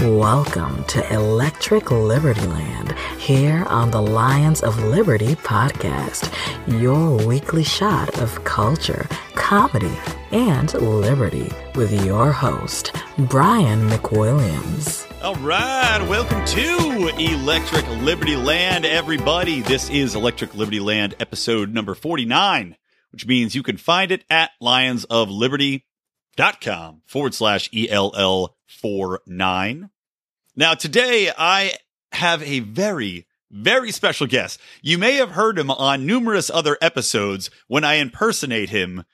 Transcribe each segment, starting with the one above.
Welcome to Electric Liberty Land here on the Lions of Liberty podcast, your weekly shot of culture, comedy, and liberty with your host, Brian McWilliams. All right, welcome to Electric Liberty Land, everybody. This is Electric Liberty Land episode number 49, which means you can find it at lionsofliberty.com forward slash ELL49. Now, today I have a very, very special guest. You may have heard him on numerous other episodes when I impersonate him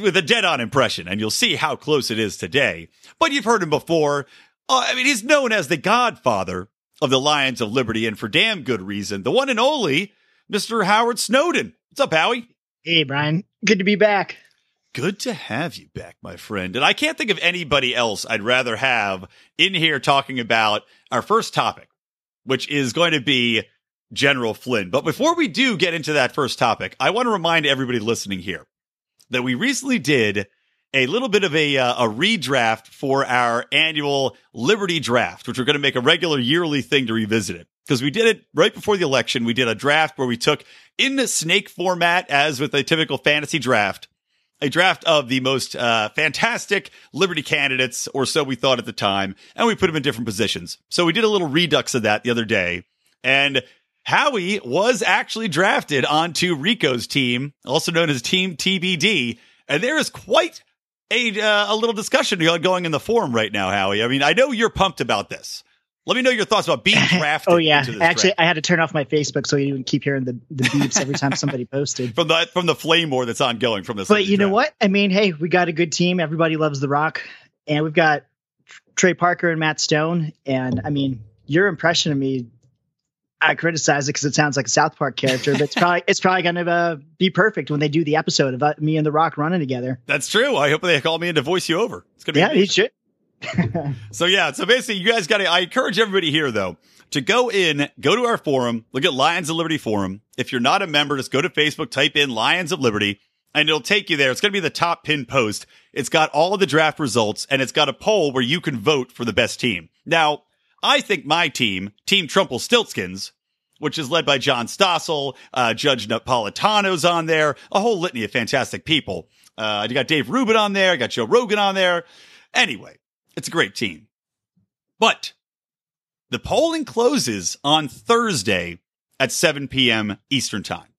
with a dead on impression, and you'll see how close it is today. But you've heard him before. Uh, I mean, he's known as the godfather of the Lions of Liberty, and for damn good reason. The one and only Mr. Howard Snowdon. What's up, Howie? Hey, Brian. Good to be back. Good to have you back, my friend. And I can't think of anybody else I'd rather have in here talking about our first topic, which is going to be General Flynn. But before we do get into that first topic, I want to remind everybody listening here that we recently did a little bit of a uh, a redraft for our annual Liberty draft, which we're going to make a regular yearly thing to revisit it because we did it right before the election. We did a draft where we took in the snake format, as with a typical fantasy draft, a draft of the most uh, fantastic Liberty candidates, or so we thought at the time, and we put them in different positions. So we did a little redux of that the other day, and Howie was actually drafted onto Rico's team, also known as Team TBD, and there is quite a uh, a little discussion going in the forum right now, Howie. I mean, I know you're pumped about this. Let me know your thoughts about being drafted. oh yeah, actually, draft. I had to turn off my Facebook so you wouldn't keep hearing the, the beeps every time somebody posted. from the from the flame war that's ongoing from this. But you know what? I mean, hey, we got a good team. Everybody loves The Rock, and we've got Trey Parker and Matt Stone. And I mean, your impression of me, I criticize it because it sounds like a South Park character, but it's probably it's probably going to uh, be perfect when they do the episode of uh, me and The Rock running together. That's true. I hope they call me in to voice you over. It's gonna be Yeah, amazing. he should. So yeah, so basically you guys got to, I encourage everybody here though to go in, go to our forum, look at Lions of Liberty forum. If you're not a member, just go to Facebook, type in Lions of Liberty and it'll take you there. It's going to be the top pin post. It's got all of the draft results and it's got a poll where you can vote for the best team. Now, I think my team, Team Trumple Stiltskins, which is led by John Stossel, uh, Judge Napolitano's on there, a whole litany of fantastic people. Uh, you got Dave Rubin on there, you got Joe Rogan on there. Anyway, it's a great team. But the polling closes on Thursday at 7 p.m. Eastern Time.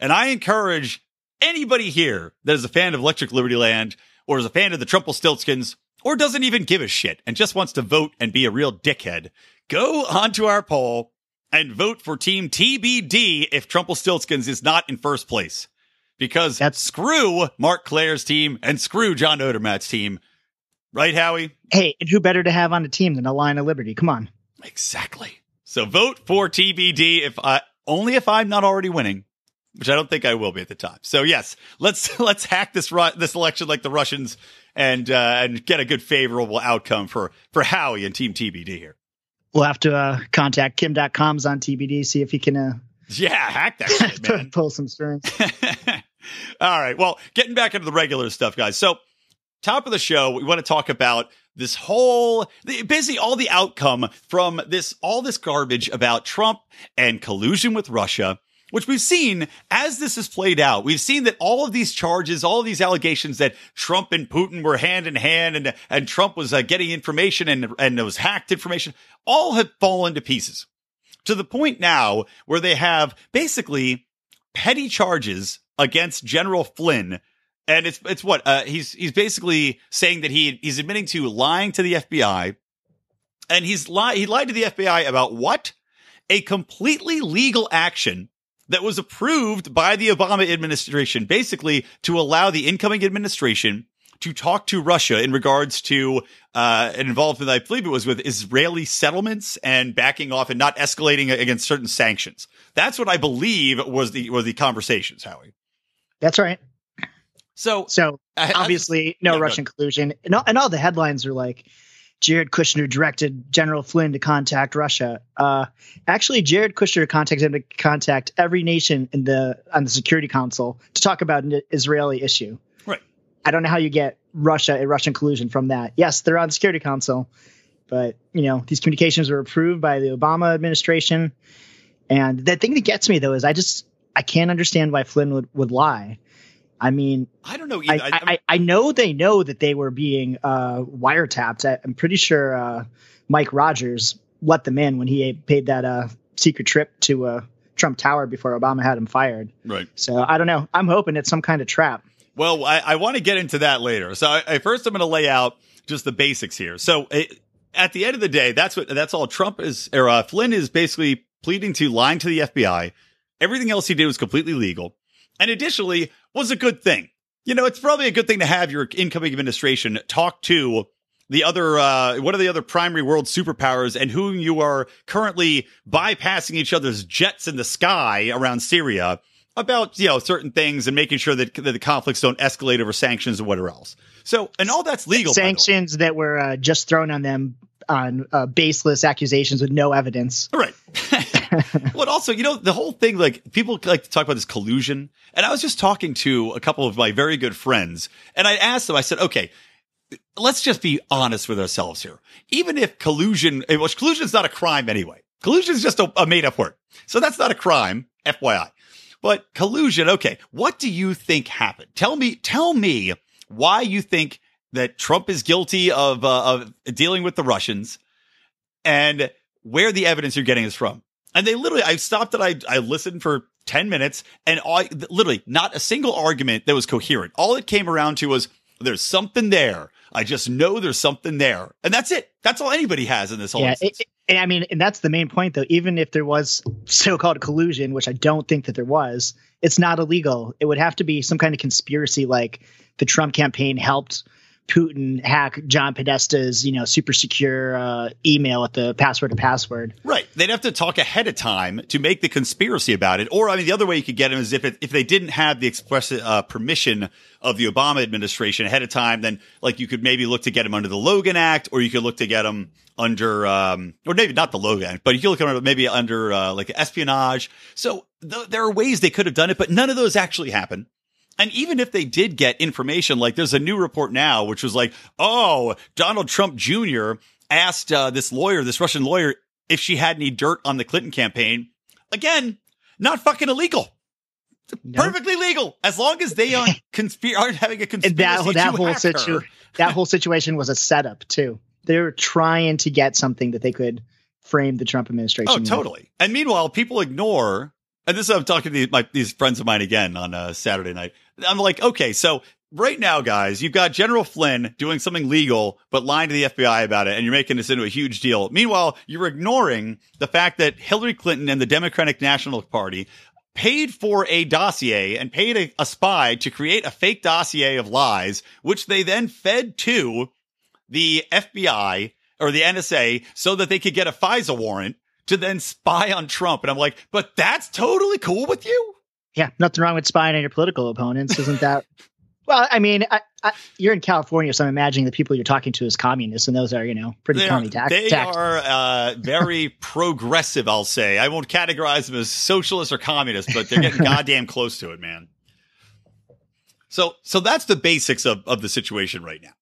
And I encourage anybody here that is a fan of Electric Liberty Land or is a fan of the Trumple Stiltskins or doesn't even give a shit and just wants to vote and be a real dickhead, go onto our poll and vote for Team TBD if Trumple Stiltskins is not in first place. Because That's- screw Marc Clair's team and screw John Odermatt's team. Right, Howie? Hey, and who better to have on a team than a Lion of Liberty? Come on. Exactly. So vote for TBD if I only if I'm not already winning, which I don't think I will be at the time. So yes, let's let's hack this Ru- this election like the Russians and uh, and get a good favorable outcome for for Howie and Team TBD here. We'll have to uh, contact Kim Dotcom's on TBD, see if he can uh, Yeah, hack that shit, man. pull some strings. All right. Well, getting back into the regular stuff, guys. So, top of the show, we want to talk about this whole, basically all the outcome from this, all this garbage about Trump and collusion with Russia, which we've seen as this has played out. We've seen that all of these charges, all of these allegations that Trump and Putin were hand in hand and, and Trump was uh, getting information and, and was hacked information, all have fallen to pieces to the point now where they have basically petty charges against General Flynn. And it's it's what uh, he's he's basically saying that he he's admitting to lying to the FBI, and he's li- he lied to the FBI about what a completely legal action that was approved by the Obama administration, basically to allow the incoming administration to talk to Russia in regards to uh, an involvement, I believe it was with Israeli settlements and backing off and not escalating against certain sanctions. That's what I believe was the was the conversations, Howie. That's right. So, So I- obviously, no Russian collusion, and all, and all the headlines are like, Jared Kushner directed General Flynn to contact Russia. Uh, actually, Jared Kushner contacted him to contact every nation in the on the Security Council to talk about an Israeli issue. Right. I don't know how you get Russia and Russian collusion from that. Yes, they're on the Security Council, but you know these communications were approved by the Obama administration. And the thing that gets me though is I just I can't understand why Flynn would, would lie. I mean, I don't know I, either. I, I, I know they know that they were being uh, wiretapped. I, I'm pretty sure uh, Mike Rogers let them in when he paid that uh, secret trip to uh, Trump Tower before Obama had him fired. right. So I don't know. I'm hoping it's some kind of trap. Well, I, I want to get into that later. So, I, first I'm going to lay out just the basics here. So, it, at the end of the day, that's what that's all. Trump is or uh, Flynn is basically pleading to lying to the FBI. Everything else he did was completely legal, and additionally was a good thing. You know, it's probably a good thing to have your incoming administration talk to the other uh what are the other primary world superpowers and whom you are currently bypassing each other's jets in the sky around Syria about you know certain things and making sure that, that the conflicts don't escalate over sanctions and whatever else. So and all that's legal. by the way. Sanctions that were uh, just thrown on them on uh, baseless accusations with no evidence. Right. well, also, you know, the whole thing, like people like to talk about this collusion. And I was just talking to a couple of my very good friends and I asked them, I said, okay, let's just be honest with ourselves here. Even if collusion, eh, which collusion is not a crime anyway. Collusion is just a, a made up word. So that's not a crime, FYI. But collusion, okay. What do you think happened? Tell me, tell me why you think that Trump is guilty of, uh, of dealing with the Russians and where the evidence you're getting is from. And they literally, I stopped and I, I listened for 10 minutes and I literally not a single argument that was coherent. All it came around to was there's something there. I just know there's something there. And that's it. That's all anybody has in this whole yeah, it, it- I mean, and that's the main point, though. Even if there was so-called collusion, which I don't think that there was, it's not illegal. It would have to be some kind of conspiracy, like the Trump campaign helped Putin hack John Podesta's, you know, super secure uh, email at the password to password. Right. They'd have to talk ahead of time to make the conspiracy about it. Or, I mean, the other way you could get them is if it, if they didn't have the express uh, permission of the Obama administration ahead of time, then like you could maybe look to get him under the Logan Act, or you could look to get him under, um, or maybe not the Logan but you could look at maybe under uh, like espionage. So th- there are ways they could have done it, but none of those actually happen. And even if they did get information, like there's a new report now, which was like, oh, Donald Trump Jr. asked uh, this lawyer, this Russian lawyer, if she had any dirt on the Clinton campaign. Again, not fucking illegal. Nope. Perfectly legal, as long as they aren't, conspir- aren't having a conspiracy that that whole hack situ- her. that whole situation was a setup too. They were trying to get something that they could frame the Trump administration. Oh, with. totally. And meanwhile, people ignore, and this is, I'm talking to these, my, these friends of mine again on uh, Saturday night. I'm like, okay, so right now, guys, you've got General Flynn doing something legal, but lying to the FBI about it, and you're making this into a huge deal. Meanwhile, you're ignoring the fact that Hillary Clinton and the Democratic National Party paid for a dossier and paid a, a spy to create a fake dossier of lies, which they then fed to the FBI or the NSA so that they could get a FISA warrant to then spy on Trump. And I'm like, but that's totally cool with you? Yeah, nothing wrong with spying on your political opponents, isn't that? well, I mean, I, I, you're in California, so I'm imagining the people you're talking to as communists, and those are, you know, pretty They common tac- they tactics. are uh, very progressive, I'll say. I won't categorize them as socialist or communist, but they're getting goddamn close to it, man. So, so that's the basics of, of the situation right now.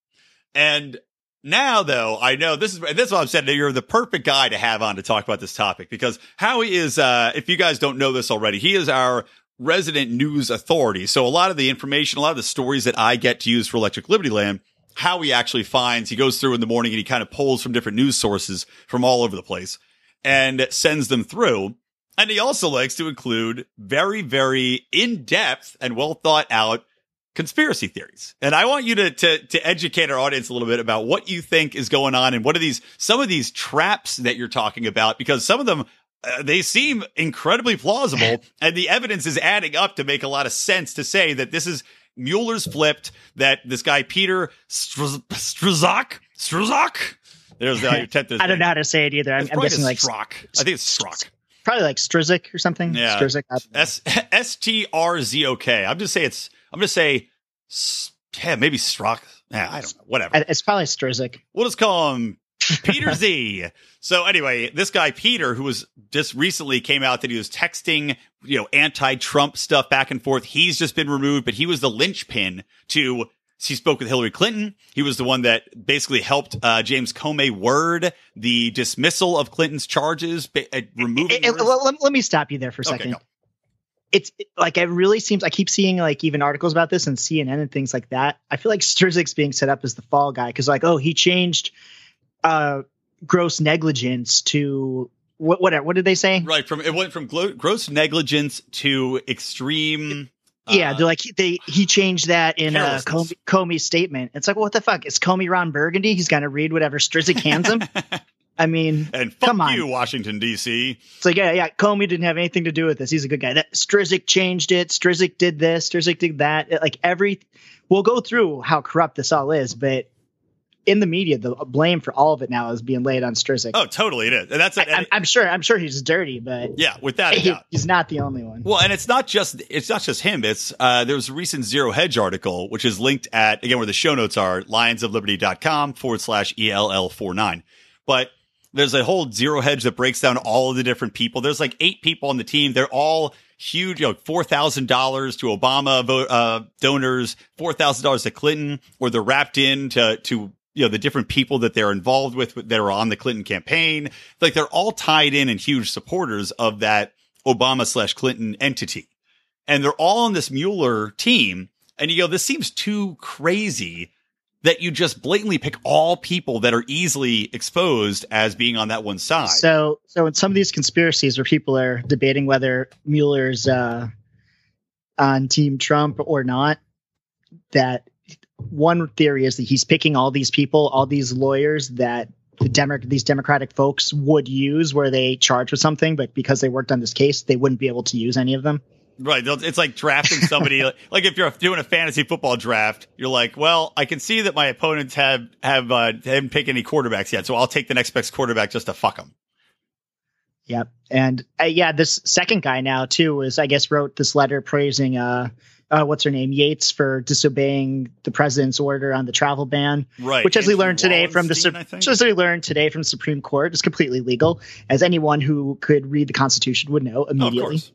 And now, though, I know this is, this is what I'm saying. You're the perfect guy to have on to talk about this topic because Howie is, uh, if you guys don't know this already, he is our resident news authority. So a lot of the information, a lot of the stories that I get to use for Electric Liberty Land, how he actually finds, he goes through in the morning and he kind of pulls from different news sources from all over the place and sends them through. And he also likes to include very, very in depth and well thought out conspiracy theories. And I want you to, to, to educate our audience a little bit about what you think is going on and what are these, some of these traps that you're talking about, because some of them, uh, they seem incredibly plausible and the evidence is adding up to make a lot of sense to say that this is Mueller's flipped, that this guy, Peter Strzok, Struzak, there's the attempt. I don't know how to say it either. I'm, I'm guessing like Strzok. I think it's Strzok. probably like Strzik or something. Yeah. Don't. S S T R Z O K. I'm just say it's. I'm just say yeah, maybe Strzok. Yeah, I don't know. Whatever. It's probably Strizik. We'll just call him Peter Z. So anyway, this guy Peter, who was just recently came out that he was texting, you know, anti-Trump stuff back and forth. He's just been removed, but he was the linchpin to. He spoke with Hillary Clinton. He was the one that basically helped uh, James Comey word the dismissal of Clinton's charges, ba- uh, removing. Eh, hers. let, let- let me stop you there for a Okay, second. go. It's like it really seems. I keep seeing like even articles about this and CNN and things like that. I feel like Strzyk's being set up as the fall guy because like, oh, he changed uh gross negligence to what? Whatever. What did they say? Right from it went from glo- gross negligence to extreme. Yeah, uh, they're like they he changed that in a Carelessness. Comey, statement. It's like, what the fuck? Is Comey Ron Burgundy? He's gonna read whatever Strizik hands him. I mean, and fuck come on. you, Washington D.C. It's like, yeah, yeah, Comey didn't have anything to do with this. He's a good guy. That Strizik changed it. Strizik did this. Strizik did that. It- like every, we'll go through how corrupt this all is, but in the media, the blame for all of it now is being laid on Strizik. Oh, totally, it is, and that's I, I'm sure. I'm sure he's dirty, but yeah, without he- he's not the only one. Well, and it's not just it's not just him. It's uh, there was a recent Zero Hedge article, which is linked at again where the show notes are lionsofliberty.com forward slash ELL49. But there's a whole Zero Hedge that breaks down all of the different people. There's like eight people on the team. They're all huge, you know, four thousand dollars to Obama vote, uh, donors, four thousand dollars to Clinton, or they're wrapped into to you know the different people that they're involved with that are on the Clinton campaign. Like they're all tied in and huge supporters of that Obama slash Clinton entity. And they're all on this Mueller team. And you go, this seems too crazy that you just blatantly pick all people that are easily exposed as being on that one side. So, so in some of these conspiracies where people are debating whether Mueller's uh, on Team Trump or not, that one theory is that he's picking all these people, all these lawyers that the Demo- these Democratic folks would use where they charge with something, but because they worked on this case, they wouldn't be able to use any of them. right. It's like drafting somebody, like if you're doing a fantasy football draft, you're like, well, I can see that my opponents have, have, uh, haven't picked any quarterbacks yet. So I'll take the next best quarterback just to fuck them. Yep. And uh, yeah, this second guy now too was I guess wrote this letter praising uh, uh what's her name Yates for disobeying the president's order on the travel ban, Right. which as we learned today from the Wallenstein, Sup- I think? which as we learned today from Supreme Court is completely legal, as anyone who could read the Constitution would know Oh, of immediately. course.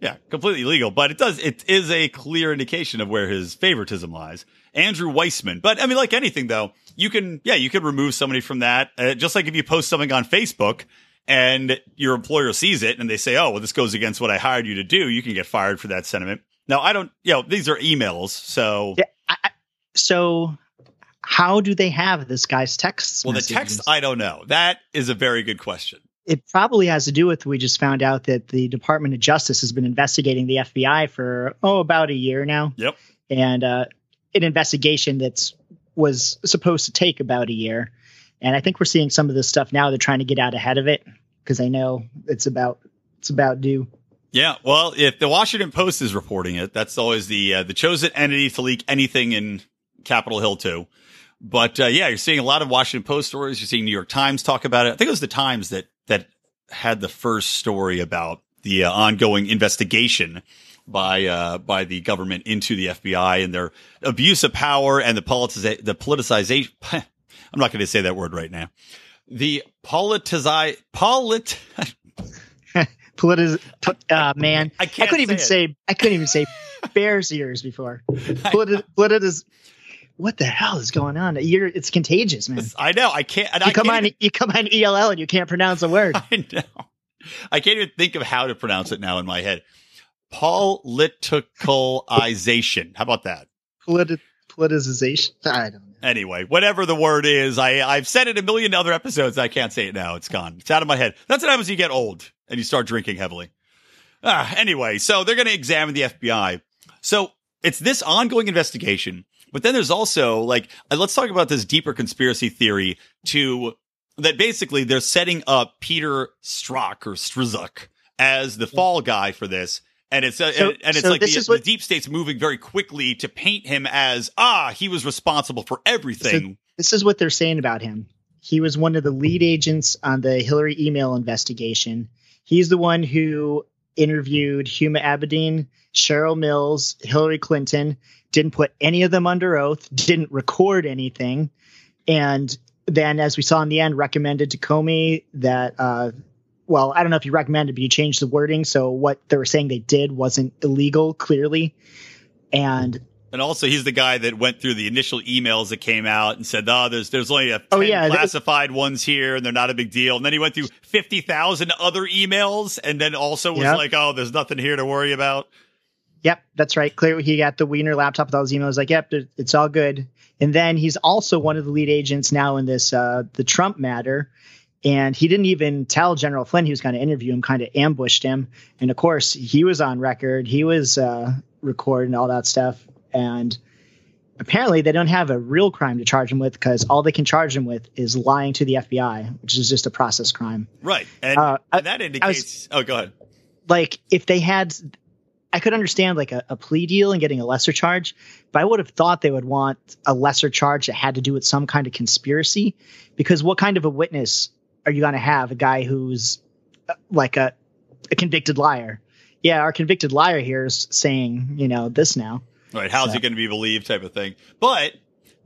Yeah, completely legal, but it does it is a clear indication of where his favoritism lies. Andrew Weissmann, but I mean, like anything though, you can yeah, you can remove somebody from that. Uh, just like if you post something on Facebook and your employer sees it and they say, "Oh, well, this goes against what I hired you to do," you can get fired for that sentiment. Now, I don't, you know, these are emails, so Yeah, I, so how do they have this guy's texts? well, the messages? text, I don't know. That is a very good question. it probably has to do with we just found out that the Department of Justice has been investigating the FBI for oh about a year now. Yep. And uh, an investigation that's was supposed to take about a year. And I think we're seeing some of this stuff now. They're trying to get out ahead of it because they know it's about it's about due. Yeah, well, if the Washington Post is reporting it, that's always the uh, the chosen entity to leak anything in Capitol Hill too. But uh, yeah, you're seeing a lot of Washington Post stories. You're seeing New York Times talk about it. I think it was the Times that that had the first story about the uh, ongoing investigation by uh, by the government into the FBI and their abuse of power and the politiza- the politicization. I'm not going to say that word right now. The politizi polit. Politi- uh, man, I can't couldn't even say say I couldn't even say bear's ears before. Politi- politi- what the hell is going on? You're, it's contagious, man. I know. I can't. And You I come can't on, you come on ELL and you can't pronounce a word. I know. I can't even think of how to pronounce it now in my head. Politicalization. How about that? Politi- politicization. I don't know. Anyway, whatever the word is, I, I've said it a million other episodes. I can't say it now. It's gone. It's out of my head. That's what happens when you get old and you start drinking heavily. Ah, anyway, so they're going to examine the FBI. So it's this ongoing investigation, but then there's also like, uh, let's talk about this deeper conspiracy theory to that basically they're setting up Peter Strzok or Strzok as the fall guy for this. And it's, uh, So- and, and it's so like the, what- the deep state's moving very quickly to paint him as, ah, he was responsible for everything. This is what they're saying about him. He was one of the lead agents on the Hillary email investigation. He's the one who interviewed Huma Abedin, Cheryl Mills, Hillary Clinton, didn't put any of them under oath, didn't record anything, and then, as we saw in the end, recommended to Comey that, uh, well, I don't know if you recommended, but you changed the wording. So what they were saying they did wasn't illegal, clearly. And and also, he's the guy that went through the initial emails that came out and said, "Oh, there's there's only a 10 Oh, yeah, classified ones here, and they're not a big deal." And then he went through fifty thousand other emails, and then also was Yep. like, "Oh, there's nothing here to worry about." Yep, that's right. Clearly, he got the Wiener laptop with all his emails. Like, yep, it's all good. And then he's also one of the lead agents now in this uh, the Trump matter. And he didn't even tell General Flynn he was going to interview him. Kind of ambushed him. And of course, he was on record. He was uh, recording all that stuff. And apparently, they don't have a real crime to charge him with because all they can charge him with is lying to the FBI, which is just a process crime. Right, and, Uh, and that indicates. oh, go ahead. like if they had i could understand like a, a plea deal and getting a lesser charge but i would have thought they would want a lesser charge that had to do with some kind of conspiracy because what kind of a witness are you going to have a guy who's uh, like a, a convicted liar yeah our convicted liar here is saying you know this now Right, how's he going to be believed, type of thing. But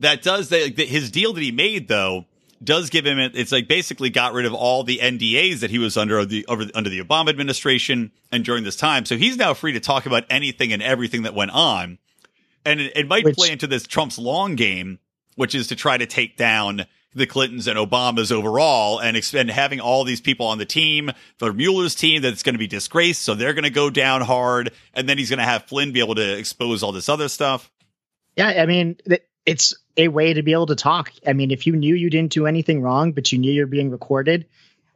that does that. His deal that he made though does give him. It's like basically got rid of all the NDAs that he was under the over, under the Obama administration and during this time. So he's now free to talk about anything and everything that went on. And it, it might Which- play into this Trump's long game, which is to try to take down the Clintons and Obamas overall and expend having all these people on the team for Mueller's team that's going to be disgraced. So they're going to go down hard. And then he's going to have Flynn be able to expose all this other stuff. yeah i mean it's a way to be able to talk i mean if you knew you didn't do anything wrong but you knew you're being recorded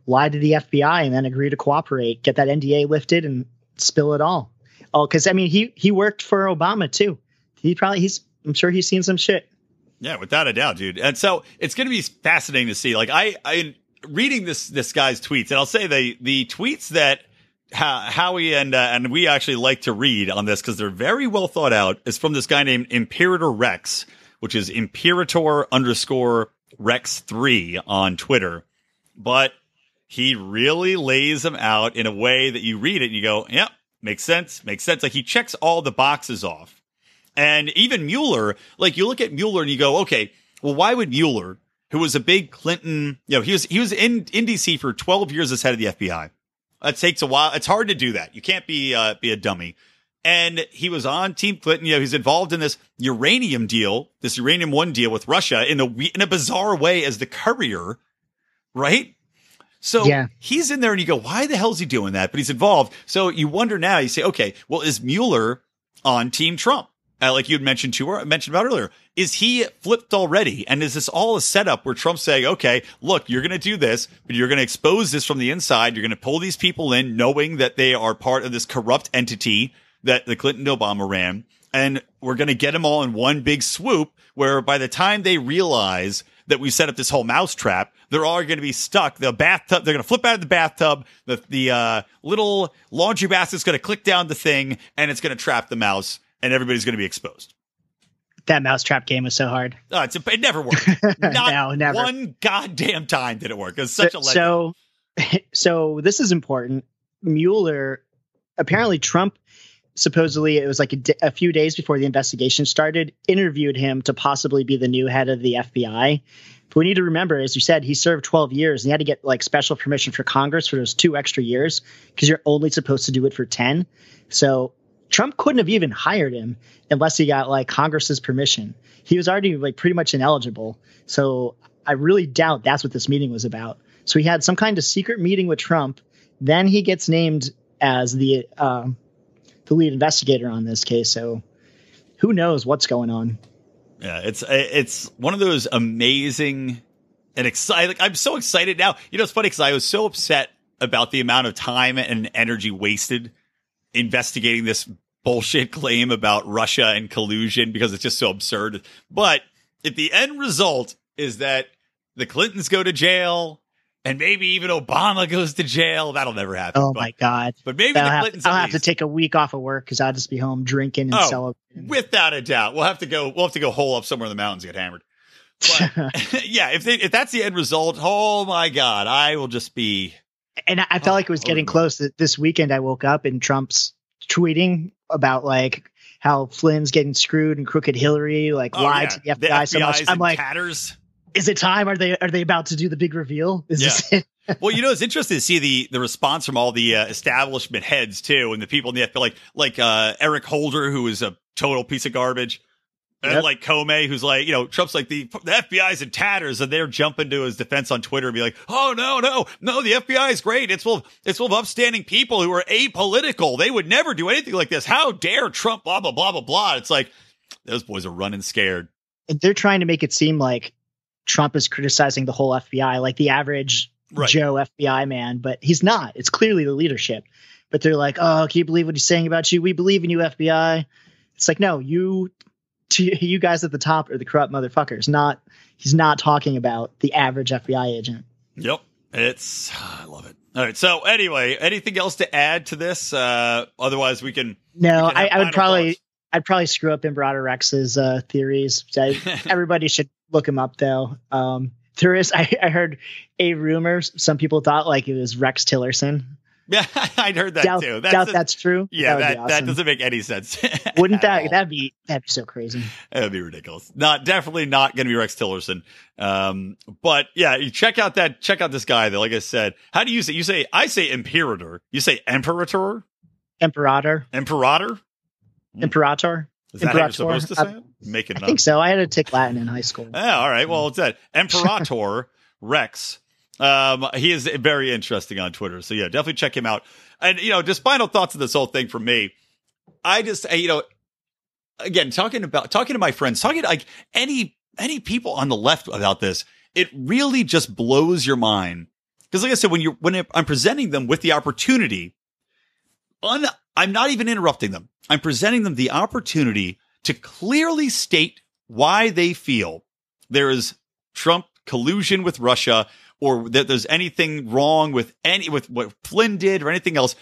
lie to the fbi and then agree to cooperate get that nda lifted and spill it all oh because i mean he he worked for obama too he probably he's i'm sure he's seen some shit Yeah, without a doubt, dude. And so it's going to be fascinating to see. Like I, I reading this this guy's tweets, and I'll say the the tweets that Howie and uh, and we actually like to read on this because they're very well thought out. Is from this guy named Imperator Rex, which is Imperator underscore Rex three on Twitter, but he really lays them out in a way that you read it and you go, "Yep, makes sense, makes sense." Like he checks all the boxes off. And even Mueller, like you look at Mueller and you go, okay, well, why would Mueller, who was a big Clinton, you know, he was he was in in DC for 12 years as head of the FBI. That takes a while. It's hard to do that. You can't be uh, be a dummy. And he was on Team Clinton. You know, he's involved in this uranium deal, this uranium one deal with Russia in a in a bizarre way as the courier, right? So Yeah. he's in there and you go, why the hell is he doing that? But he's involved. So you wonder now, you say, okay, well, is Mueller on Team Trump? Uh, like you had mentioned to mentioned about earlier, is he flipped already? And is this all a setup where Trump's saying, okay, look, you're going to do this, but you're going to expose this from the inside. You're going to pull these people in knowing that they are part of this corrupt entity that the Clinton Obama ran. And we're going to get them all in one big swoop where by the time they realize that we set up this whole mousetrap, they're all going to be stuck. The bathtub, they're going to flip out of the bathtub. The, the, uh, little laundry basket's going to click down the thing and it's going to trap the mouse and everybody's going to be exposed. that mousetrap game was so hard Uh, it's it never worked. Not No, never. one goddamn time did it work. It's such a legend. so so this is important mueller apparently trump supposedly it was like a, d- a few days before the investigation started interviewed him to possibly be the new head of the fbi but we need to remember as you said he served 12 years and he had to get like special permission for congress for those two extra years because you're only supposed to do it for 10 so trump couldn't have even hired him unless he got like congress's permission he was already like pretty much ineligible so i really doubt that's what this meeting was about so he had some kind of secret meeting with Trump. Then he gets named as the uh, the lead investigator on this case. So who knows what's going on? Yeah, it's it's one of those amazing and exciting. I'm so excited now. You know, it's funny because I was so upset about the amount of time and energy wasted investigating this bullshit claim about Russia and collusion because it's just so absurd. But if the end result is that the Clintons go to jail and maybe even Obama goes to jail, that'll never happen. Oh but, my god! But maybe I'll, the have, Clintons I'll have to take a week off of work because I'll just be home drinking and Oh, celebrating. Without a doubt, we'll have to go. We'll have to go hole up somewhere in the mountains and get hammered. But yeah, if they, if that's the end result, oh my god, I will just be And I, I felt Oh, like it was getting overboard. close. That This weekend, I woke up and Trump's tweeting about like how Flynn's getting screwed and crooked Hillary like Oh, lied yeah. to the FBI so much. I'm like, tatters. is it time? Are they are they about to do the big reveal? Is this it? well, you know, it's interesting to see the the response from all the uh, establishment heads too, and the people in the FBI, like like uh, Eric Holder, who is a total piece of garbage, and Yep. like Comey, who's like, you know, Trump's like the the FBI's in tatters, and they're jumping to his defense on Twitter and be like, oh no, no, no, the FBI is great. It's full, of, it's full of upstanding people who are apolitical. They would never do anything like this. How dare Trump? Blah blah blah blah blah. It's like those boys are running scared. And they're trying to make it seem like Trump is criticizing the whole FBI, like the average Right. Joe FBI man, but he's not. It's clearly the leadership. But they're like, oh, can you believe what he's saying about you? We believe in you, FBI. It's like, no, you, to, you guys at the top are the corrupt motherfuckers. Not, he's not talking about the average FBI agent. Yep. It's I love it. All right. So anyway, anything else to add to this? Uh otherwise we can No, We can I, I would probably, thoughts. I'd probably screw up Imperator Rex's uh, theories. I, everybody should look him up though. Um, there is, I, I heard a rumor. Some people thought like it was Rex Tillerson. Yeah, I'd heard that doubt, too. doubt a- that's true. yeah, would that, be that, doesn't make any sense. Wouldn't at all. that that'd be that'd be so crazy? That'd be ridiculous. Not definitely not going to be Rex Tillerson. Um, but yeah, you check out that check out this guy though. Like I said, how do you say? You say I say imperator. You say imperator, Imperator, imperator. imperator. Is that how you're supposed to say it? Making I up. think so. I had to take Latin in high school. Yeah, all right. Well, it's that Imperator Rex. Um, he is very interesting on Twitter. So yeah, definitely check him out. And you know, just final thoughts of this whole thing for me. I just, you know, again, talking about talking to my friends, talking to like any any people on the left about this, it really just blows your mind. Because like I said, when you're when I'm presenting them with the opportunity, un, I'm not even interrupting them. I'm presenting them the opportunity to clearly state why they feel there is Trump collusion with Russia or that there's anything wrong with any with what Flynn did or anything else.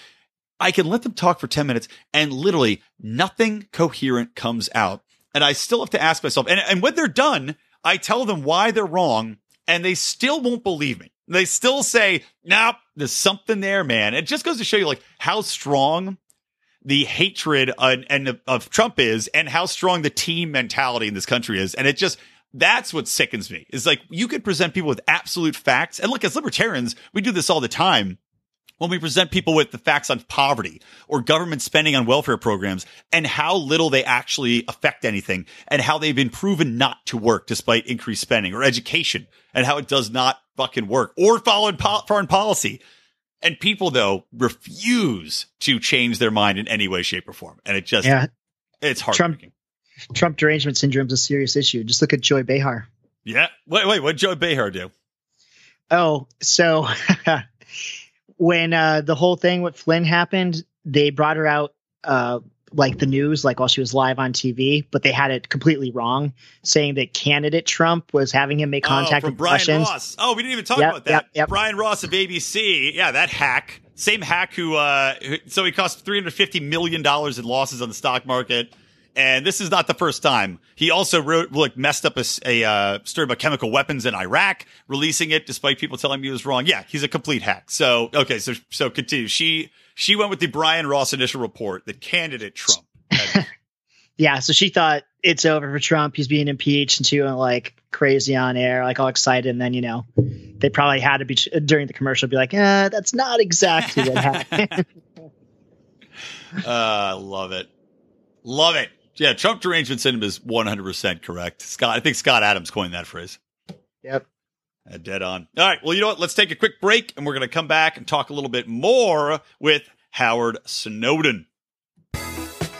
I can let them talk for 10 minutes and literally nothing coherent comes out. And I still have to ask myself, and, and when they're done, I tell them why they're wrong and they still won't believe me. They still say, nope, there's something there, man. It just goes to show you like how strong the hatred uh, and, and of Trump is and how strong the team mentality in this country is. And it just, that's what sickens me is like you could present people with absolute facts. And look, as libertarians, we do this all the time when we present people with the facts on poverty or government spending on welfare programs and how little they actually affect anything and how they've been proven not to work despite increased spending or education and how it does not fucking work or foreign, po- foreign policy. And people though refuse to change their mind in any way, shape or form. And it just, Yeah, it's heartbreaking. Trump derangement syndrome is a serious issue. Just look at Joy Behar. Yeah. Wait, wait, what Joy Behar do? Oh, so when uh, the whole thing with Flynn happened, they brought her out uh, like the news, like while she was live on TV, but they had it completely wrong, saying that candidate Trump was having him make contact oh, with Brian Russians. Ross. Oh, we didn't even talk Yep, about that. yep, yep. Brian Ross of ABC. Yeah, that hack. Same hack who, uh, who- so he cost $350 million in losses on the stock market. And this is not the first time. He also wrote, like, messed up a uh, story about chemical weapons in Iraq, releasing it despite people telling me he was wrong. Yeah, he's a complete hack. So, okay, so, so continue. She, she went with the Brian Ross initial report that candidate Trump. had- Yeah, so she thought it's over for Trump. He's being impeached, and she went like crazy on air, like all excited. And then you know, they probably had to be during the commercial, be like, "Uh, that's not exactly what happened." Uh, love it. Love it. Yeah, Trump derangement syndrome is 100% correct. Scott, I think Scott Adams coined that phrase. yep. Uh, dead on. All right. Well, you know what? Let's take a quick break and we're going to come back and talk a little bit more with Howard Snowdon.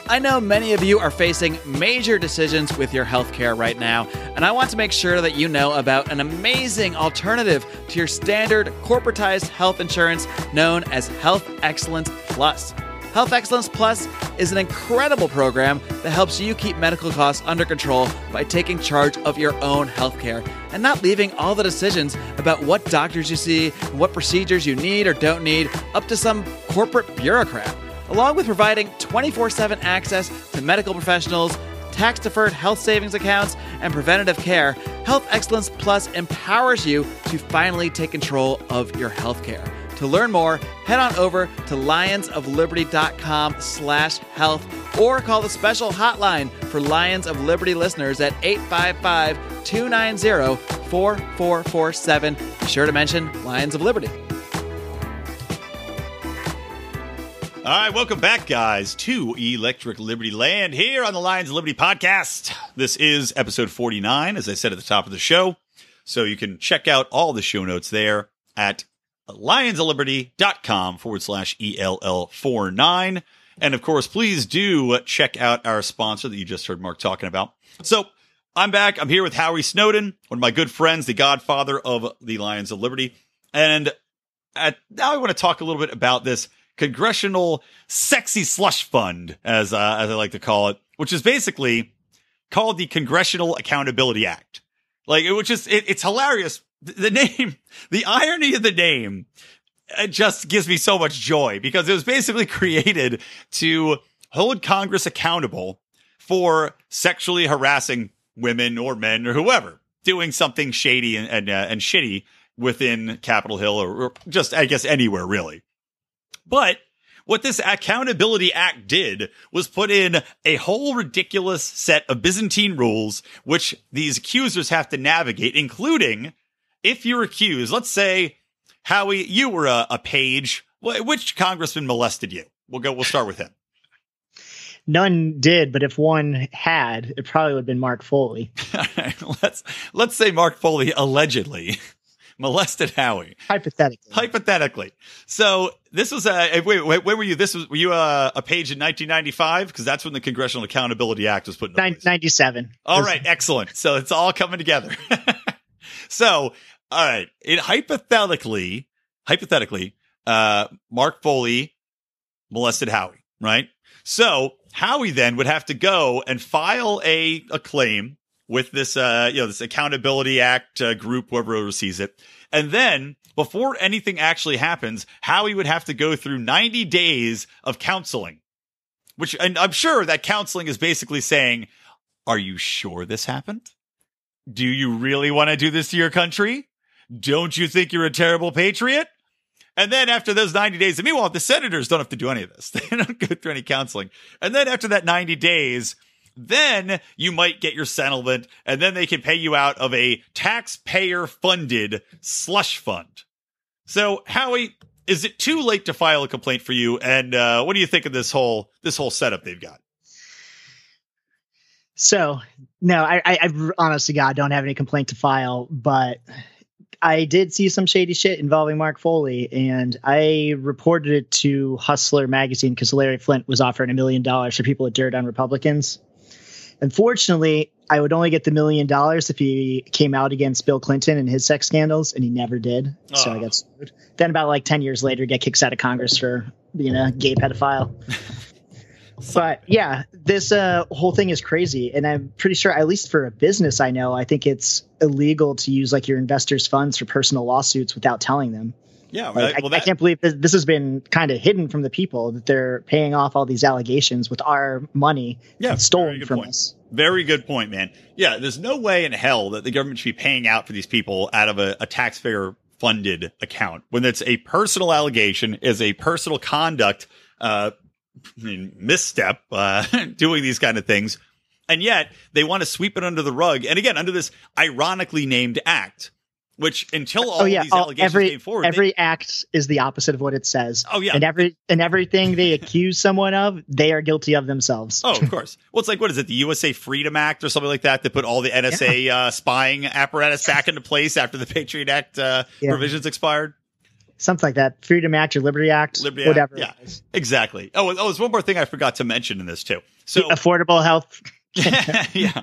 I know many of you are facing major decisions with your healthcare right now, and I want to make sure that you know about an amazing alternative to your standard corporatized health insurance known as Health Excellence Plus. Health Excellence Plus is an incredible program that helps you keep medical costs under control by taking charge of your own healthcare and not leaving all the decisions about what doctors you see what procedures you need or don't need up to some corporate bureaucrat along with providing 24 7 access to medical professionals, tax deferred health savings accounts, and preventative care, Health Excellence Plus empowers you to finally take control of your healthcare. To learn more, head on over to lionsofliberty.com slash health or call the special hotline for Lions of Liberty listeners at 855-290-4447. Be sure to mention Lions of Liberty. All right, welcome back, guys, to Electric Liberty Land here on the Lions of Liberty podcast. This is episode 49, as I said at the top of the show. So you can check out all the show notes there at lionsofliberty.com forward slash ELL49. And of course, please do check out our sponsor that you just heard Mark talking about. So I'm back. I'm here with Howie Snowdon, one of my good friends, the godfather of the Lions of Liberty. And at, now I want to talk a little bit about this congressional sexy slush fund, as, uh, as I like to call it, which is basically called the Congressional Accountability Act. Like, it which is, it, it's hilarious. The name, the irony of the name, it just gives me so much joy because it was basically created to hold Congress accountable for sexually harassing women or men or whoever doing something shady and and, uh, and shitty within Capitol Hill or, or just I guess anywhere really. But what this Accountability Act did was put in a whole ridiculous set of Byzantine rules, which these accusers have to navigate, including if you're accused, let's say, Howie, you were a, a page. Wh- Which congressman molested you? We'll go, we'll start with him. None did, but if one had, it probably would have been Mark Foley. All right, let's, let's say Mark Foley allegedly molested Howie. Hypothetically. Hypothetically. So this was a, wait, wait, when were you? This was, were you a, a page in 1995? Cause that's when the Congressional Accountability Act was put in Nin- place. 97. All right, excellent. So it's all coming together. so, all right, it hypothetically, hypothetically, uh, Mark Foley molested Howie, right? So Howie then would have to go and file a a claim with this, uh, you know, this Accountability Act uh, group, whoever oversees it, and then before anything actually happens, Howie would have to go through 90 days of counseling. Which, and I'm sure that counseling is basically saying, are you sure this happened? Do you really want to do this to your country? Don't you think you're a terrible patriot? And then after those 90 days, and meanwhile, the senators don't have to do any of this. They don't go through any counseling. And then after that 90 days, then you might get your settlement and then they can pay you out of a taxpayer funded slush fund. So Howie, is it too late to file a complaint for you? And, uh, what do you think of this whole, this whole setup they've got? So, no, I, I, I honest to God don't have any complaint to file, but I did see some shady shit involving Mark Foley, and I reported it to Hustler magazine because Larry Flynt was offering a million dollars for people with dirt on Republicans. Unfortunately, I would only get the million dollars if he came out against Bill Clinton and his sex scandals, and he never did. So I ah. got screwed. Then, about like ten years later, get kicked out of Congress for being a gay pedophile. but yeah, this uh, whole thing is crazy, and I'm pretty sure, at least for a business I know, I think it's illegal to use like your investors' funds for personal lawsuits without telling them. Yeah. Like, I, well, I can't believe this, this has been kind of hidden from the people that they're paying off all these allegations with our money Yeah, stolen from point. us. Very good point, man. Yeah, there's no way in hell that the government should be paying out for these people out of a, a taxpayer funded account when it's a personal allegation, is a personal conduct, uh, misstep, uh, doing these kind of things. And yet they want to sweep it under the rug. And again, under this ironically named act, which until all oh yeah, these all- allegations every came forward, they- every act is the opposite of what it says. Oh, yeah. and every and everything they accuse someone of, they are guilty of themselves. Oh, of course. Well, it's like what is it, the USA Freedom Act or something like that that put all the NSA uh, spying apparatus back into place after the Patriot Act uh, Yeah. provisions expired. Something like that. Freedom Act or Liberty Act, Liberty Act, whatever. yeah. it is. Exactly. Oh, oh, there's one more thing I forgot to mention in this too. So, Affordable Health, yeah.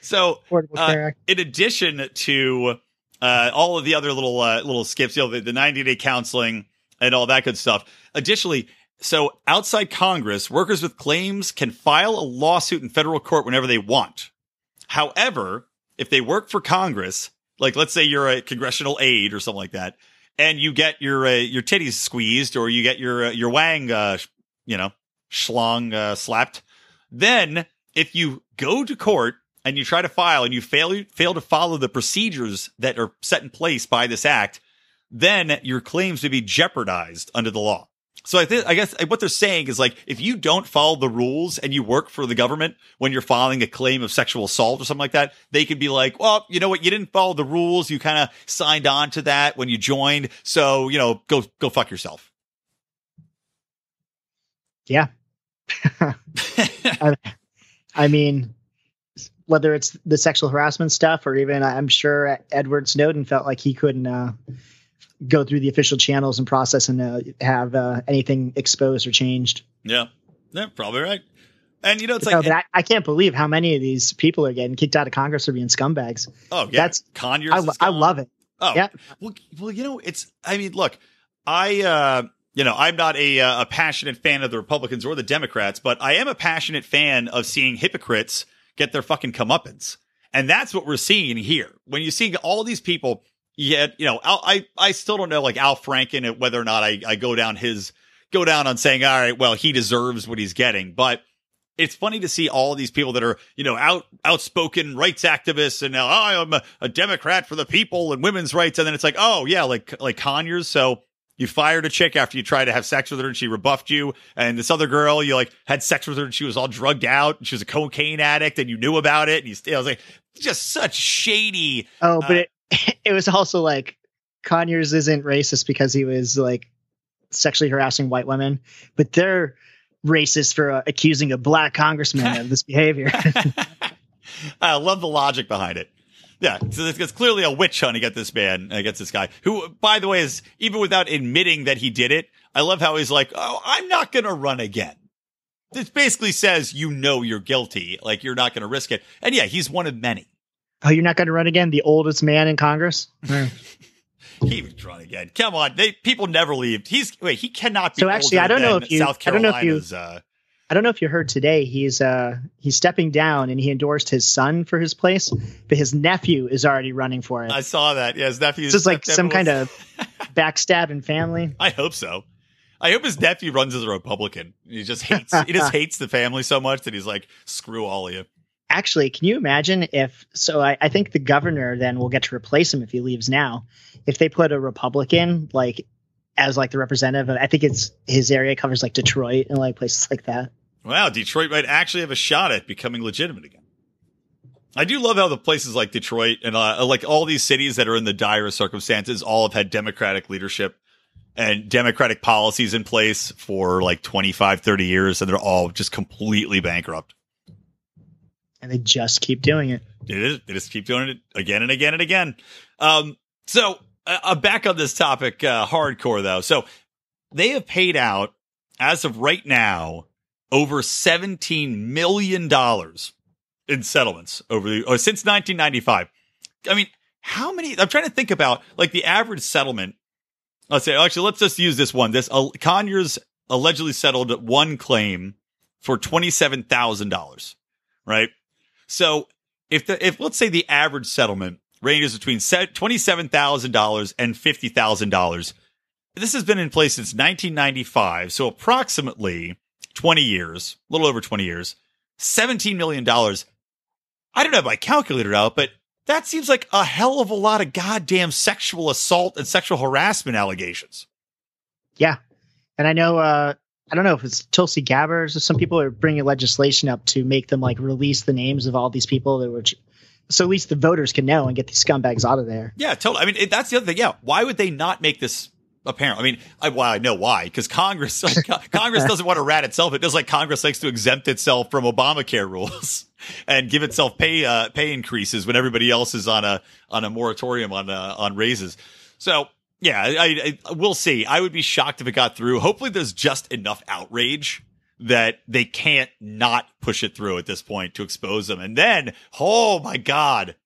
So, Affordable uh, in addition to uh, all of the other little uh, little skips, you know, the, the 90 day counseling and all that good stuff. Additionally, so outside Congress, workers with claims can file a lawsuit in federal court whenever they want. However, if they work for Congress, like let's say you're a congressional aide or something like that, and you get your uh, your titties squeezed or you get your uh, your wang, uh, you know, schlong uh, slapped, then if you go to court and you try to file and you fail fail to follow the procedures that are set in place by this act, then your claims would be jeopardized under the law. So I think, I guess what they're saying is like, if you don't follow the rules and you work for the government when you're filing a claim of sexual assault or something like that, they could be like, well, you know what? You didn't follow the rules. You kind of signed on to that when you joined. So, you know, go, go fuck yourself. Yeah. I, I mean, whether it's the sexual harassment stuff or even I'm sure Edward Snowden felt like he couldn't uh, go through the official channels and process and uh, have uh, anything exposed or changed. Yeah, yeah, probably right. And you know, it's No, like, but I, I can't believe how many of these people are getting kicked out of Congress or being scumbags. oh yeah, that's- Conyers. I, I love it. Oh, Yeah. Well, well, you know, it's. I mean, look, I, uh, you know, I'm not a uh, a passionate fan of the Republicans or the Democrats, but I am a passionate fan of seeing hypocrites get their fucking comeuppance, and that's what we're seeing here. When you see all these people, yet you know, Al, I I still don't know like Al Franken whether or not I I go down his go down on saying, all right, well, he deserves what he's getting, but it's funny to see all these people that are, you know, out outspoken rights activists and now oh, I'm a, a Democrat for the people and women's rights. And then it's like, oh yeah, like like Conyers. So you fired a chick after you tried to have sex with her and she rebuffed you. And this other girl, you like had sex with her and she was all drugged out. And she was a cocaine addict and you knew about it. And you still, was like, just such shady. Oh, but Uh, it, it was also like Conyers isn't racist because he was like sexually harassing white women, but they're racist for uh, accusing a black congressman of this behavior. I love the logic behind it. Yeah, so it's, clearly a witch hunt against this man, against this guy, who, by the way, is even without admitting that he did it. I love how he's like, "Oh, I'm not going to run again." This basically says you know you're guilty, like you're not going to risk it. And yeah, he's one of many. Oh, you're not going to run again? The oldest man in Congress? He was run again. Come on, they people never leave. He's wait, he cannot be. So actually, I don't know if you- South I don't know if you- uh, I don't know if you heard today. He's uh he's stepping down and he endorsed his son for his place, but his nephew is already running for it. I saw that. Yeah, his nephew. This is like some kind of backstabbing family. I hope so. I hope his nephew runs as a Republican. He just hates he just hates the family so much that he's like, screw all of you. Actually, can you imagine if so I, I think the governor then will get to replace him if he leaves now. If they put a Republican like as like the representative, I think it's his area covers like Detroit and like places like that. Wow, Detroit might actually have a shot at becoming legitimate again. I do love how the places like Detroit and uh, like all these cities that are in the direst circumstances all have had democratic leadership and democratic policies in place for like 25, 30 years, and they're all just completely bankrupt. And they just keep doing it. It is. They just keep doing it again and again and again. Um, so uh, back on this topic, uh, hardcore though. So they have paid out as of right now over seventeen million dollars in settlements over the or since 1995. I mean, how many? I'm trying to think about like the average settlement. Let's say actually, let's just use this one. This uh, Conyers allegedly settled one claim for twenty seven thousand dollars, right? So if the if let's say the average settlement ranges between twenty seven thousand dollars and fifty thousand dollars, this has been in place since 1995, so approximately 20 years, a little over 20 years, 17 million dollars. I don't have my calculator out, but that seems like a hell of a lot of goddamn sexual assault and sexual harassment allegations. Yeah. And I know uh I don't know if it's Tulsi Gabbard or some people are bringing legislation up to make them like release the names of all these people that were so at least the voters can know and get these scumbags out of there. Yeah, totally. I mean, it, that's the other thing. Yeah, why would they not make this apparent? I mean, I, well, I know why because Congress Congress doesn't want to rat itself. It does like Congress likes to exempt itself from Obamacare rules and give itself pay uh, pay increases when everybody else is on a on a moratorium on uh, on raises. So yeah, I, I we'll see. I would be shocked if it got through. Hopefully, there's just enough outrage that they can't not push it through at this point to expose them. And then, oh my God,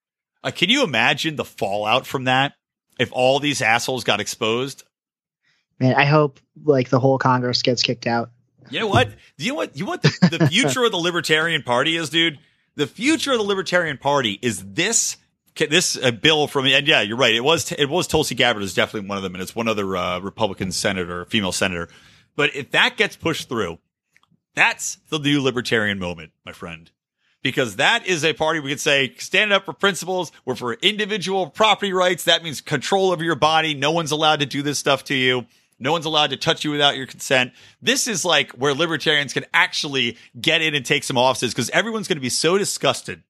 uh, can you imagine the fallout from that if all these assholes got exposed? Man, I hope like the whole Congress gets kicked out. You know what? Do you know what? You know what the, the future of the Libertarian Party is, dude? The future of the Libertarian Party is this this uh, bill from and yeah, you're right. It was it was Tulsi Gabbard is definitely one of them, and it's one other uh, Republican senator, female senator. But if that gets pushed through, that's the new libertarian moment, my friend. because that is a party we could say stand up for principles. We're for individual property rights. That means control over your body. No one's allowed to do this stuff to you. No one's allowed to touch you without your consent. This is like where libertarians can actually get in and take some offices because everyone's going to be so disgusted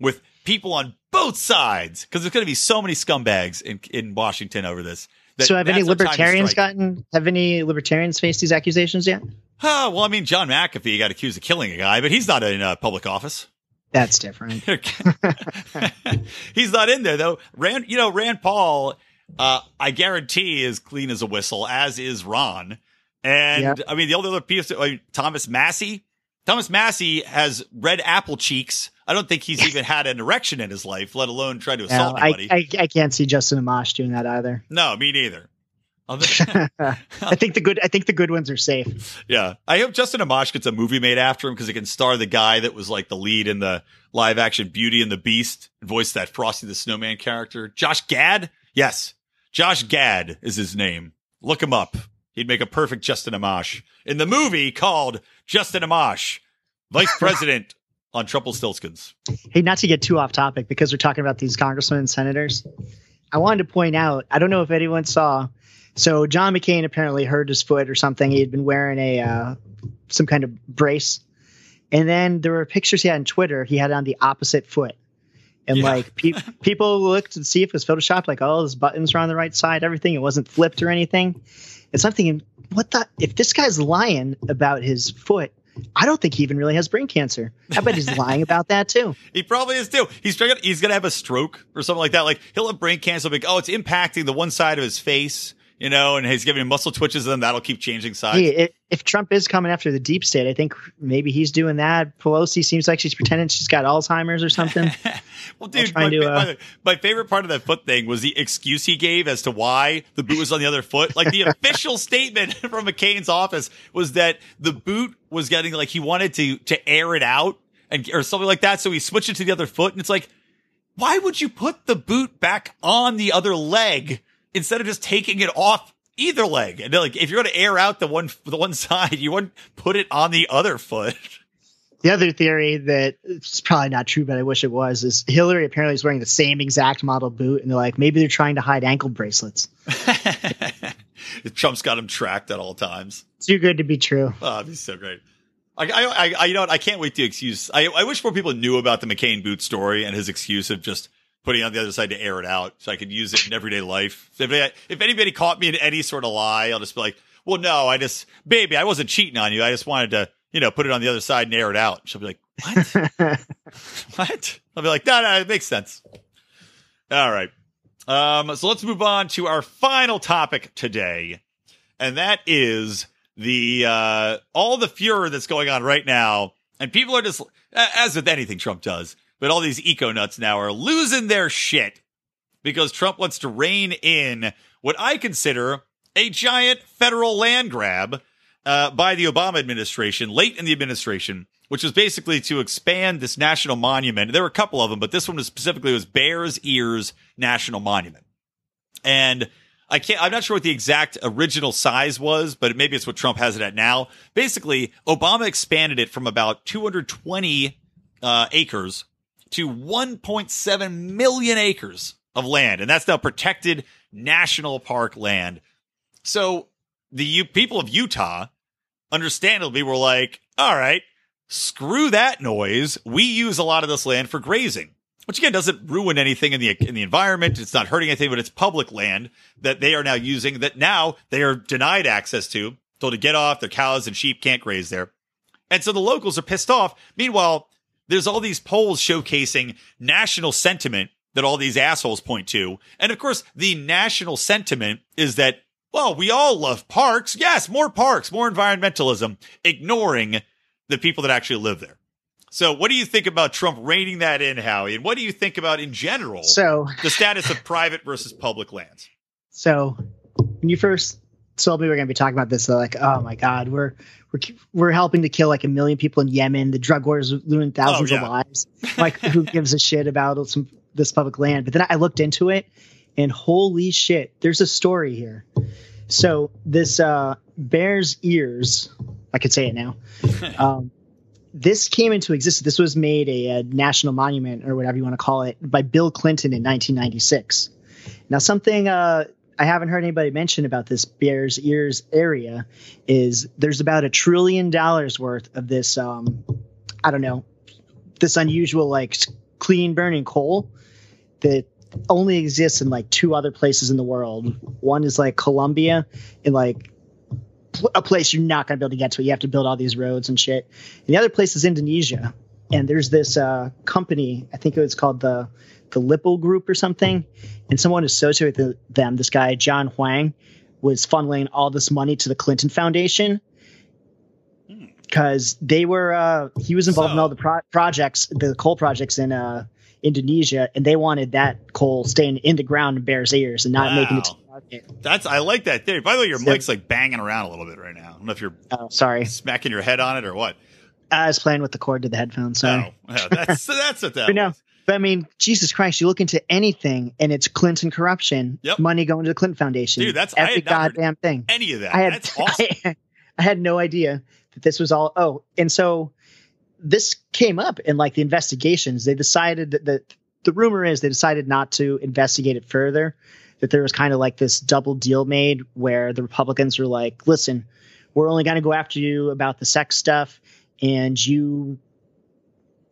with people on both sides because there's going to be so many scumbags in, in Washington over this. So have any that's the time to libertarians gotten have any libertarians faced these accusations yet? Huh, well, I mean, John McAfee got accused of killing a guy, but he's not in uh, public office. That's different. he's not in there though. Rand, you know, Rand Paul, uh, I guarantee is clean as a whistle, as is Ron. And Yeah. I mean, the only other piece, I mean, Thomas Massie. Thomas Massie has red apple cheeks. I don't think he's even had an erection in his life, let alone try to assault I, anybody. I I can't see Justin Amash doing that either. no, me neither. I think the good I think the good ones are safe. Yeah. I hope Justin Amash gets a movie made after him because he can star the guy that was like the lead in the live action Beauty and the Beast and voice that Frosty the Snowman character. Josh Gad? Yes. Josh Gad is his name. Look him up. He'd make a perfect Justin Amash in the movie called Justin Amash, Vice President on Trumpelstiltskins. Hey, not to get too off topic because we're talking about these congressmen and senators. I wanted to point out, I don't know if anyone saw. So John McCain apparently hurt his foot or something. He had been wearing a uh, some kind of brace, and then there were pictures he had on Twitter. He had it on the opposite foot, and Yeah. like pe- people looked to see if it was photoshopped. Like, oh, his buttons were on the right side. Everything. It wasn't flipped or anything. It's thinking, what the? If this guy's lying about his foot, I don't think he even really has brain cancer. I bet he's lying about that too. He probably is too. He's he's gonna have a stroke or something like that. Like he'll have brain cancer. Like, oh, it's impacting the one side of his face, you know, and he's giving muscle twitches, and then that'll keep changing sides. Hey, if, if Trump is coming after the deep state, I think maybe he's doing that. Pelosi seems like she's pretending she's got Alzheimer's or something. well, dude, my, to, uh, my favorite part of that foot thing was the excuse he gave as to why the boot was on the other foot. Like the official statement from McCain's office was that the boot was getting like he wanted to to air it out and or something like that, so he switched it to the other foot, and it's like. Why would you put the boot back on the other leg instead of just taking it off either leg? And like, if you're going to air out the one, the one side, you wouldn't put it on the other foot. the other theory that it's probably not true, but I wish it was, is Hillary apparently is wearing the same exact model boot, and they're like, maybe they're trying to hide ankle bracelets. Trump's got him tracked at all times. Too good to be true. Oh, that'd be so great. I, I, I, you know what? I can't wait to excuse. I, I wish more people knew about the McCain boot story and his excuse of just putting it on the other side to air it out, so I could use it in everyday life. So if, I- if anybody caught me in any sort of lie, I'll just be like, "Well, no, I just, baby, I wasn't cheating on you. I just wanted to, you know, put it on the other side and air it out." She'll be like, "What? what?" I'll be like, "No, no, it makes sense." All right. Um, so let's move on to our final topic today, and that is the uh, all the furor that's going on right now, and people are just as with anything Trump does, but all these eco nuts now are losing their shit because Trump wants to rein in what I consider a giant federal land grab uh, by the Obama administration late in the administration, which was basically to expand this national monument. There were a couple of them, but this one was specifically was Bears Ears National Monument, and I can't. I'm not sure what the exact original size was, but maybe it's what Trump has it at now. Basically, Obama expanded it from about 220 uh, acres to 1.7 million acres of land, and that's now protected national park land. So the U- people of Utah, understandably, were like, "All right, screw that noise. We use a lot of this land for grazing." Which again doesn't ruin anything in the in the environment. It's not hurting anything, but it's public land that they are now using that now they are denied access to, told to get off. Their cows and sheep can't graze there. And so the locals are pissed off. Meanwhile, there's all these polls showcasing national sentiment that all these assholes point to. And of course, the national sentiment is that, well, we all love parks. Yes, more parks, more environmentalism, ignoring the people that actually live there. So what do you think about Trump reining that in, Howie? And what do you think about in general So, the status of private versus public lands? so when you first told me we were going to be talking about this, they're like, oh my god, we're we're we're helping to kill like a million people in Yemen. The drug wars are ruining thousands Oh, yeah. of lives. Like, who gives a shit about some this public land? But then I looked into it, and holy shit, there's a story here. So this uh, Bears Ears, I could say it now. um, this came into existence. This was made a, a, national monument or whatever you want to call it by Bill Clinton in 1996. Now, something uh, I haven't heard anybody mention about this Bears Ears area is there's about a trillion dollars worth of this. Um, I don't know, this unusual like clean burning coal that only exists in like two other places in the world. One is like Colombia, in like a place you're not going to be able to get to. You have to build all these roads and shit. And the other place is Indonesia, and there's this uh, company. I think it was called the the Lippo Group or something, and someone associated with them, this guy John Huang, was funneling all this money to the Clinton Foundation because they were uh, he was involved so, in all the pro- projects, the coal projects in uh, Indonesia, and they wanted that coal staying in the ground in Bears Ears and not wow. making it to the market. That's I like that theory. By the way, your so, mic's like banging around a little bit right now. I don't know if you're oh, sorry smacking your head on it or what. I was playing with the cord to the headphones. Sorry. Oh, yeah, that's that's what that. but no, but I mean, Jesus Christ, you look into anything and it's Clinton corruption, yep. money going to the Clinton Foundation. Dude, that's every goddamn thing. Any of that. I had, that's awesome. I, I had no idea that this was all. Oh, and so this came up in like the investigations. They decided that, that the rumor is they decided not to investigate it further. That there was kind of like this double deal made where the Republicans were like, listen, we're only going to go after you about the sex stuff and you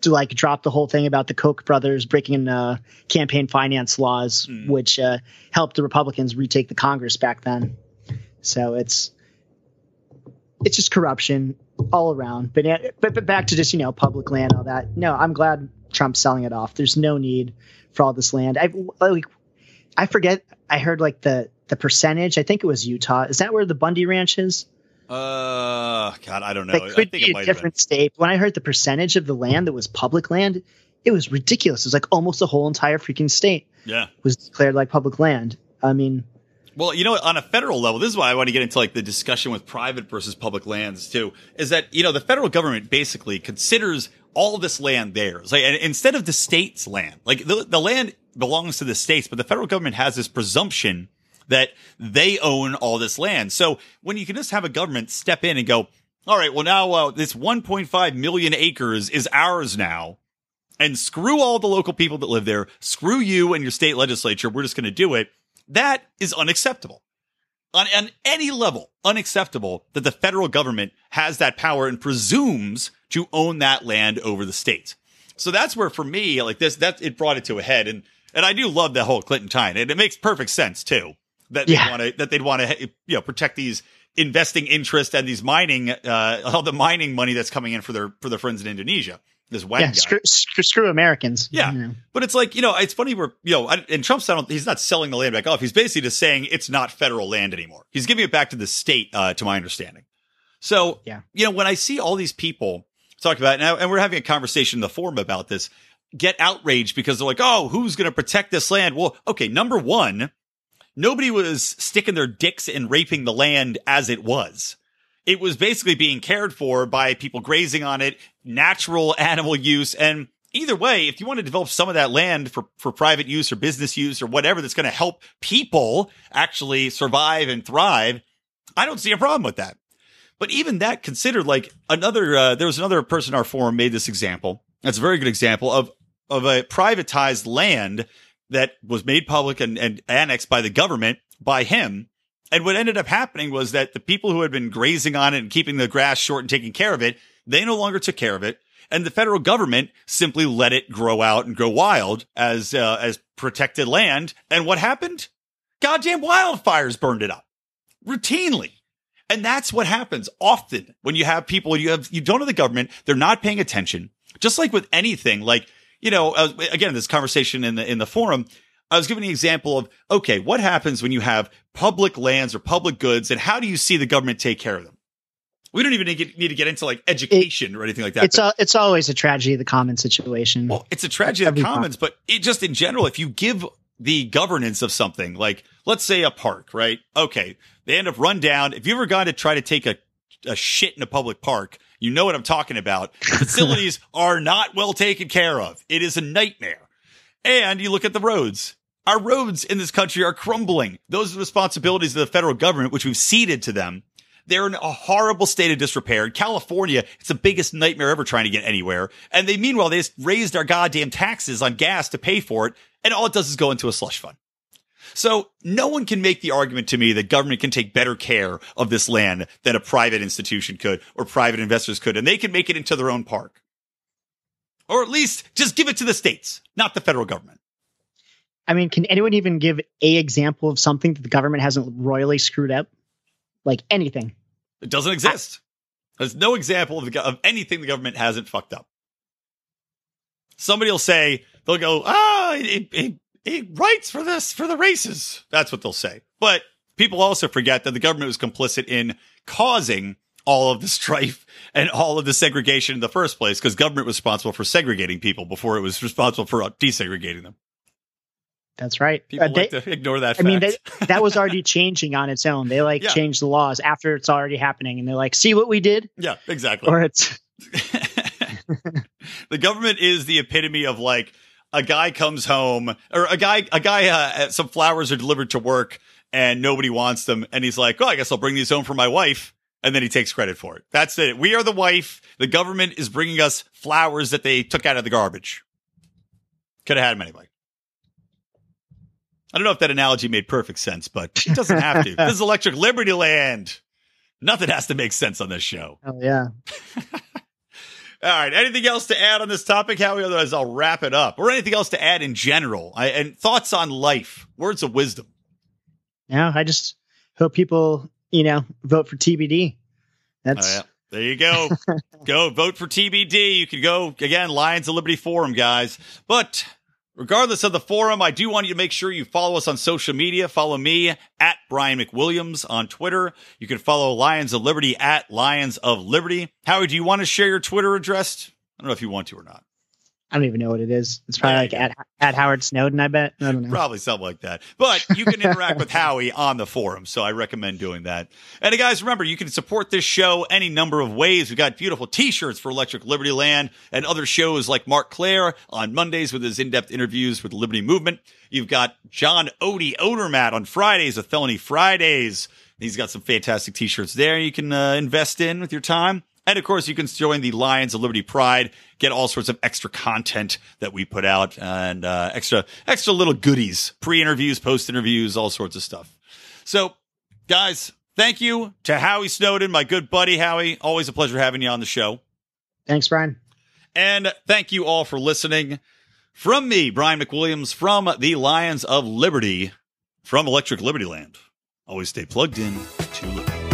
to like drop the whole thing about the Koch brothers breaking uh, campaign finance laws, mm. which uh, helped the Republicans retake the Congress back then. So it's it's just corruption all around. But, but but back to just you know public land, all that. No, I'm glad Trump's selling it off. There's no need for all this land. I like I forget. I heard like the the percentage. I think it was Utah. Is that where the Bundy Ranch is? Uh, God, I don't know. I think it could be a different state. When I heard the percentage of the land that was public land, it was ridiculous. It was like almost the whole entire freaking state. Yeah, was declared like public land. I mean, well, you know, on a federal level, this is why I want to get into like the discussion with private versus public lands too. Is that you know the federal government basically considers all this land theirs, like and instead of the state's land, like the the land belongs to the states, but the federal government has this presumption that they own all this land. So when you can just have a government step in and go, all right, well now uh, this 1.5 million acres is ours now. And screw all the local people that live there. Screw you and your state legislature. We're just going to do it. That is unacceptable. On, on any level, unacceptable that the federal government has that power and presumes to own that land over the states. So that's where, for me, like this, that it brought it to a head. And and I do love the whole Clinton tie, and it makes perfect sense too that yeah. they want to that they'd want to you know protect these investing interest and these mining uh all the mining money that's coming in for their for their friends in Indonesia. This white yeah. Screw, screw, Americans. Yeah, you know. but it's like you know, it's funny. Where you know, and Trump's not he's not selling the land back off. He's basically just saying it's not federal land anymore. He's giving it back to the state, uh, to my understanding. So yeah, you know, when I see all these people talk about it now, and we're having a conversation in the forum about this, get outraged because they're like, oh, who's going to protect this land? Well, okay, number one, nobody was sticking their dicks and raping the land as it was. It was basically being cared for by people grazing on it, natural animal use. And either way, if you want to develop some of that land for, for private use or business use or whatever that's going to help people actually survive and thrive, I don't see a problem with that. But even that considered like another, uh, there was another person in our forum made this example. That's a very good example of, of a privatized land that was made public and, and annexed by the government by him. And what ended up happening was that the people who had been grazing on it and keeping the grass short and taking care of it, they no longer took care of it. And the federal government simply let it grow out and grow wild as, uh, as protected land. And what happened? Goddamn wildfires burned it up routinely. And that's what happens often when you have people, you have, you don't have the government. They're not paying attention. Just like with anything, like you know, uh, again, this conversation in the in the forum, I was giving an example of okay, what happens when you have public lands or public goods, and how do you see the government take care of them? We don't even need, need to get into like education it, or anything like that. It's a, it's always a tragedy of the commons situation. Well, it's a tragedy of the commons, but it just in general, if you give the governance of something like let's say a park, right? Okay, they end up run down. If you ever gone to try to take a a shit in a public park, you know what I'm talking about. Facilities are not well taken care of. It is a nightmare. And you look at the roads. Our roads in this country are crumbling. Those are the responsibilities of the federal government, which we've ceded to them. They're in a horrible state of disrepair. In California, it's the biggest nightmare ever trying to get anywhere. And they, meanwhile, they just raised our goddamn taxes on gas to pay for it. And all it does is go into a slush fund. So no one can make the argument to me that government can take better care of this land than a private institution could or private investors could. And they can make it into their own park. Or at least just give it to the states, not the federal government. I mean, can anyone even give a example of something that the government hasn't royally screwed up? Like anything. It doesn't exist. There's no example of, the, of anything the government hasn't fucked up. Somebody will say, they'll go, ah, it, it, it writes for this, for the races. That's what they'll say. But people also forget that the government was complicit in causing all of the strife and all of the segregation in the first place because government was responsible for segregating people before it was responsible for desegregating them. That's right. People uh, they, like to ignore that. I fact. mean, they, that was already changing on its own. They like yeah. changed the laws after it's already happening, and they're like, "See what we did?" Yeah, exactly. Or it's the government is the epitome of like a guy comes home or a guy, a guy, uh, some flowers are delivered to work and nobody wants them, and he's like, "Oh, I guess I'll bring these home for my wife." And then he takes credit for it. That's it. We are the wife. The government is bringing us flowers that they took out of the garbage. Could have had them anyway. I don't know if that analogy made perfect sense, but it doesn't have to. this is Electric Liberty Land. Nothing has to make sense on this show. Oh, yeah. All right. Anything else to add on this topic, Howie? Otherwise, I'll wrap it up. Or anything else to add in general? I, and thoughts on life, words of wisdom. Yeah, I just hope people, you know, vote for TBD. That's. Oh, yeah. There you go. go vote for TBD. You can go again, Lions of Liberty Forum, guys. But Regardless of the forum, I do want you to make sure you follow us on social media. Follow me at Brian McWilliams on Twitter. You can follow Lions of Liberty at Lions of Liberty. Howie, do you want to share your Twitter address? I don't know if you want to or not. I don't even know what it is. It's probably like at, at Howard Snowdon, I bet. I don't know. Probably something like that. But you can interact with Howie on the forum. So I recommend doing that. And guys, remember, you can support this show any number of ways. We've got beautiful t-shirts for Electric Liberty Land and other shows like Marc Clair on Mondays with his in-depth interviews with the Liberty Movement. You've got John Odie Odermatt on Fridays with Felony Fridays. He's got some fantastic t-shirts there you can uh, invest in with your time. And of course, you can join the Lions of Liberty Pride, get all sorts of extra content that we put out and uh, extra, extra little goodies, pre-interviews, post-interviews, all sorts of stuff. So, guys, thank you to Howie Snowdon, my good buddy Howie. Always a pleasure having you on the show. Thanks, Brian. And thank you all for listening. From me, Brian McWilliams, from the Lions of Liberty, from Electric Liberty Land. Always stay plugged in to Liberty.